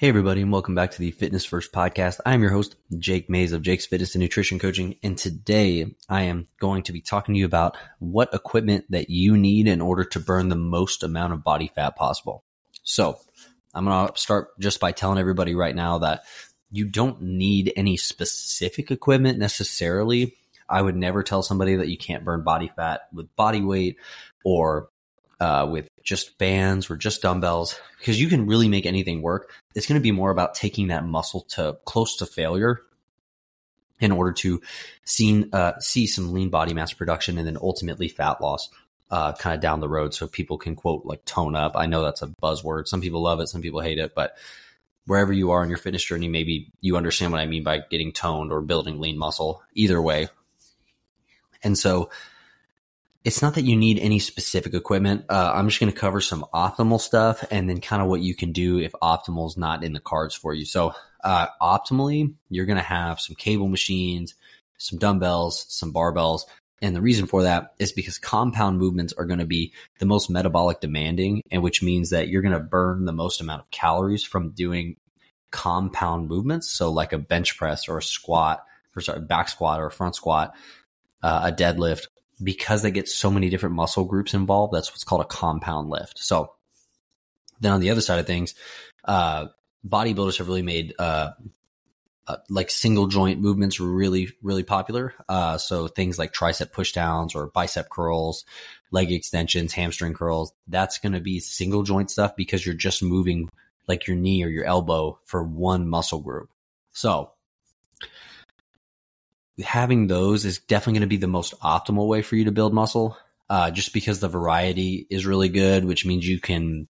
Hey, everybody, and welcome back to the Fitness First podcast. I'm your host, Jake Mays of Jake's Fitness and Nutrition Coaching. And today I am going to be talking to you about what equipment that you need in order to burn the most amount of body fat possible. So I'm going to start just by telling everybody right now that you don't need any specific equipment necessarily. I would never tell somebody that you can't burn body fat with body weight or uh, with just bands or just dumbbells because you can really make anything work. It's going to be more about taking that muscle to close to failure in order to see, uh, see some lean body mass production and then ultimately fat loss uh, kind of down the road so people can quote like tone up. I know that's a buzzword. Some people love it, some people hate it, but wherever you are in your fitness journey, maybe you understand what I mean by getting toned or building lean muscle. Either way. And so it's not that you need any specific equipment. Uh, I'm just going to cover some optimal stuff and then kind of what you can do if optimal is not in the cards for you. So, uh, optimally, you're going to have some cable machines, some dumbbells, some barbells. And the reason for that is because compound movements are going to be the most metabolic demanding, and which means that you're going to burn the most amount of calories from doing compound movements. So, like a bench press or a squat, or sorry, back squat or a front squat, uh, a deadlift, because they get so many different muscle groups involved, that's what's called a compound lift. So then on the other side of things, uh, bodybuilders have really made, uh, uh, like single joint movements really, really popular. Uh, so things like tricep pushdowns or bicep curls, leg extensions, hamstring curls, that's going to be single joint stuff because you're just moving like your knee or your elbow for one muscle group. So having those is definitely going to be the most optimal way for you to build muscle. Uh, just because the variety is really good, which means you can,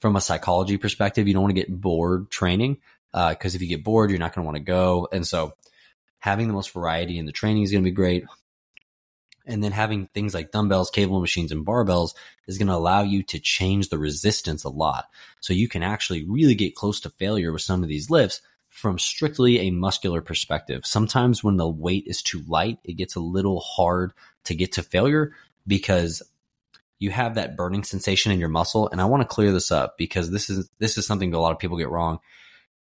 from a psychology perspective, you don't want to get bored training. Uh, cause if you get bored, you're not going to want to go. And so having the most variety in the training is going to be great. And then having things like dumbbells, cable machines, and barbells is going to allow you to change the resistance a lot. So you can actually really get close to failure with some of these lifts from strictly a muscular perspective. Sometimes when the weight is too light, it gets a little hard to get to failure because you have that burning sensation in your muscle. And I want to clear this up because this is, this is something that a lot of people get wrong.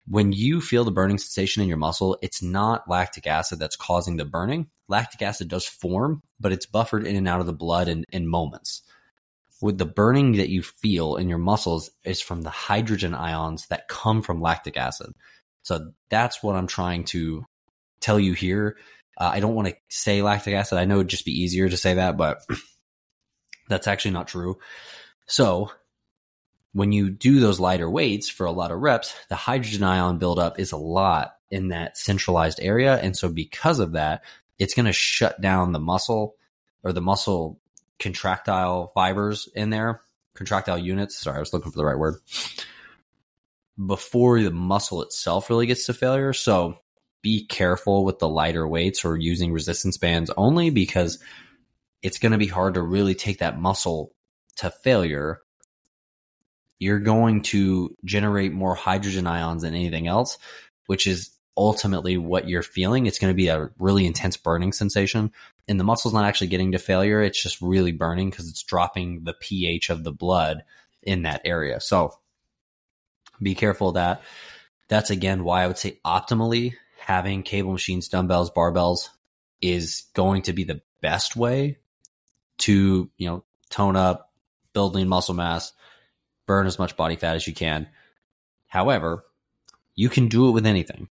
When you feel the burning sensation in your muscle, it's not lactic acid that's causing the burning. Lactic acid does form, but it's buffered in and out of the blood in, in moments. With the burning that you feel in your muscles is from the hydrogen ions that come from lactic acid. So that's what I'm trying to tell you here. Uh, I don't want to say lactic acid. I know it'd just be easier to say that, but that's actually not true. So when you do those lighter weights for a lot of reps, the hydrogen ion buildup is a lot in that centralized area. And so because of that, it's going to shut down the muscle or the muscle contractile fibers in there, contractile units. Sorry, I was looking for the right word before the muscle itself really gets to failure. So be careful with the lighter weights or using resistance bands only because it's going to be hard to really take that muscle to failure. You're going to generate more hydrogen ions than anything else, which is ultimately what you're feeling. It's going to be a really intense burning sensation. And the muscle's not actually getting to failure. It's just really burning because it's dropping the pH of the blood in that area. So be careful of that. That's again why I would say optimally having cable machines, dumbbells, barbells is going to be the best way to, you know, tone up, build lean muscle mass, burn as much body fat as you can. However, you can do it with anything.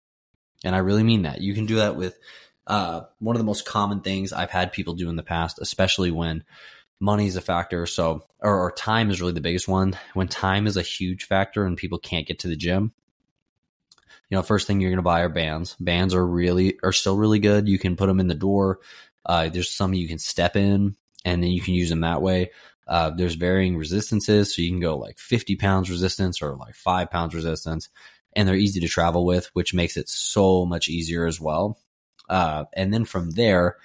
And I really mean that. You can do that with uh, one of the most common things I've had people do in the past, especially when money is a factor. So, or, or, time is really the biggest one. When time is a huge factor and people can't get to the gym, you know, first thing you're going to buy are bands. Bands are really, are still really good. You can put them in the door. Uh, there's some you can step in and then you can use them that way. Uh, there's varying resistances. So you can go like 50 pounds resistance or like five pounds resistance and they're easy to travel with, which makes it so much easier as well. Uh, and then from there,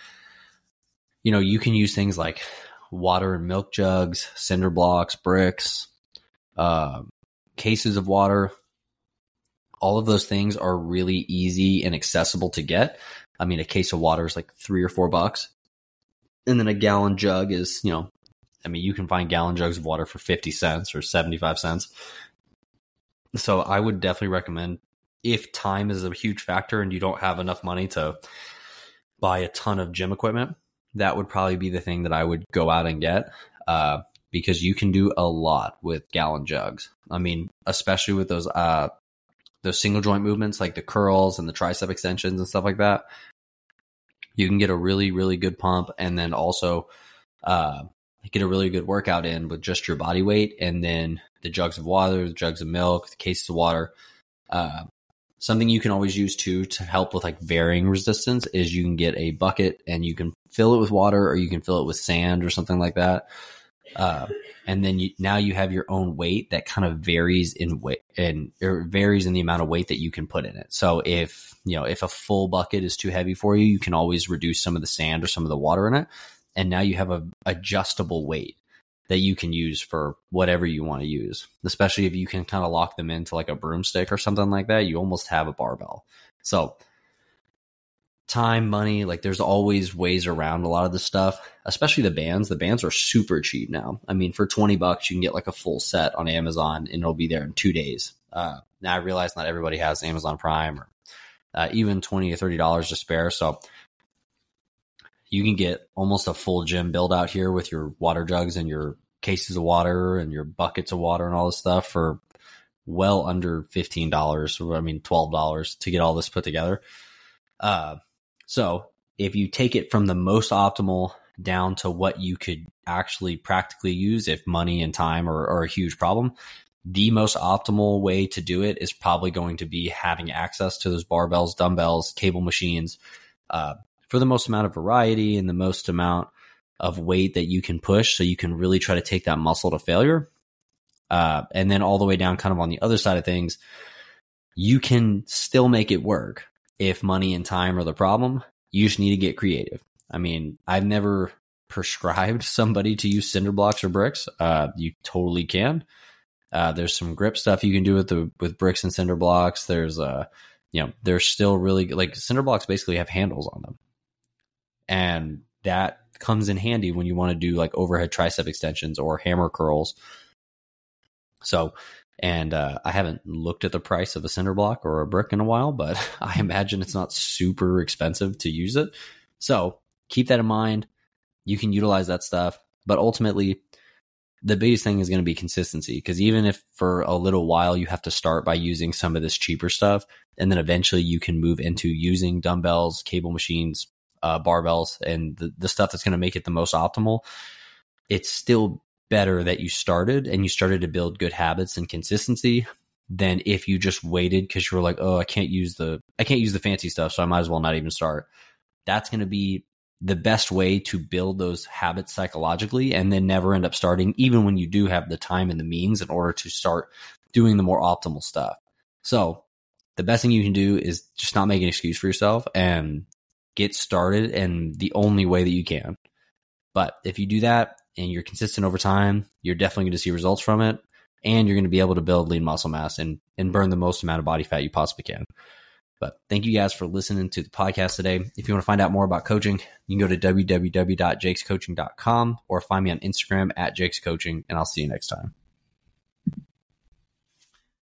you know, you can use things like water and milk jugs, cinder blocks, bricks, uh, cases of water. All of those things are really easy and accessible to get. I mean, a case of water is like three or four bucks. And then a gallon jug is, you know, I mean, you can find gallon jugs of water for 50 cents or 75 cents. So I would definitely recommend if time is a huge factor and you don't have enough money to buy a ton of gym equipment, that would probably be the thing that I would go out and get. Uh, because you can do a lot with gallon jugs. I mean, especially with those uh those single joint movements like the curls and the tricep extensions and stuff like that. You can get a really really good pump and then also uh get a really good workout in with just your body weight and then the jugs of water, the jugs of milk, the cases of water. Uh, something you can always use too to help with like varying resistance is you can get a bucket and you can fill it with water or you can fill it with sand or something like that. Uh, and then you, now you have your own weight that kind of varies in weight and it varies in the amount of weight that you can put in it. So if, you know, if a full bucket is too heavy for you, you can always reduce some of the sand or some of the water in it. And now you have a adjustable weight that you can use for whatever you want to use, especially if you can kind of lock them into like a broomstick or something like that. You almost have a barbell. So time, money, like there's always ways around a lot of the stuff, especially the bands. The bands are super cheap now. I mean, for 20 bucks, you can get like a full set on Amazon and it'll be there in two days. Uh, now I realize not everybody has Amazon Prime or uh, even 20 or $30 to spare. So you can get almost a full gym build out here with your water jugs and your cases of water and your buckets of water and all this stuff for well under $15. I mean, $12 to get all this put together. Uh, so if you take it from the most optimal down to what you could actually practically use if money and time are, are, a huge problem, the most optimal way to do it is probably going to be having access to those barbells, dumbbells, cable machines uh, for the most amount of variety and the most amount of weight that you can push. So you can really try to take that muscle to failure. Uh, and then all the way down, kind of on the other side of things, you can still make it work if money and time are the problem, you just need to get creative. I mean, I've never prescribed somebody to use cinder blocks or bricks. Uh, you totally can. Uh, there's some grip stuff you can do with the with bricks and cinder blocks. There's uh, you know, there's still really like cinder blocks basically have handles on them, and that comes in handy when you want to do like overhead tricep extensions or hammer curls. So and uh, I haven't looked at the price of a cinder block or a brick in a while, but I imagine it's not super expensive to use it. So keep that in mind. You can utilize that stuff, but ultimately, the biggest thing is going to be consistency because even if for a little while you have to start by using some of this cheaper stuff, and then eventually you can move into using dumbbells, cable machines, uh, barbells, and the, the stuff that's going to make it the most optimal, it's still better that you started and you started to build good habits and consistency than if you just waited because you were like, oh, I can't use the I can't use the fancy stuff, so I might as well not even start. That's going to be the best way to build those habits psychologically and then never end up starting, even when you do have the time and the means in order to start doing the more optimal stuff. So the best thing you can do is just not make an excuse for yourself and get started and the only way that you can. But if you do that, and you're consistent over time, you're definitely going to see results from it. And you're going to be able to build lean muscle mass and, and burn the most amount of body fat you possibly can. But thank you guys for listening to the podcast today. If you want to find out more about coaching, you can go to www.jakescoaching.com or find me on Instagram at jakescoaching, and I'll see you next time.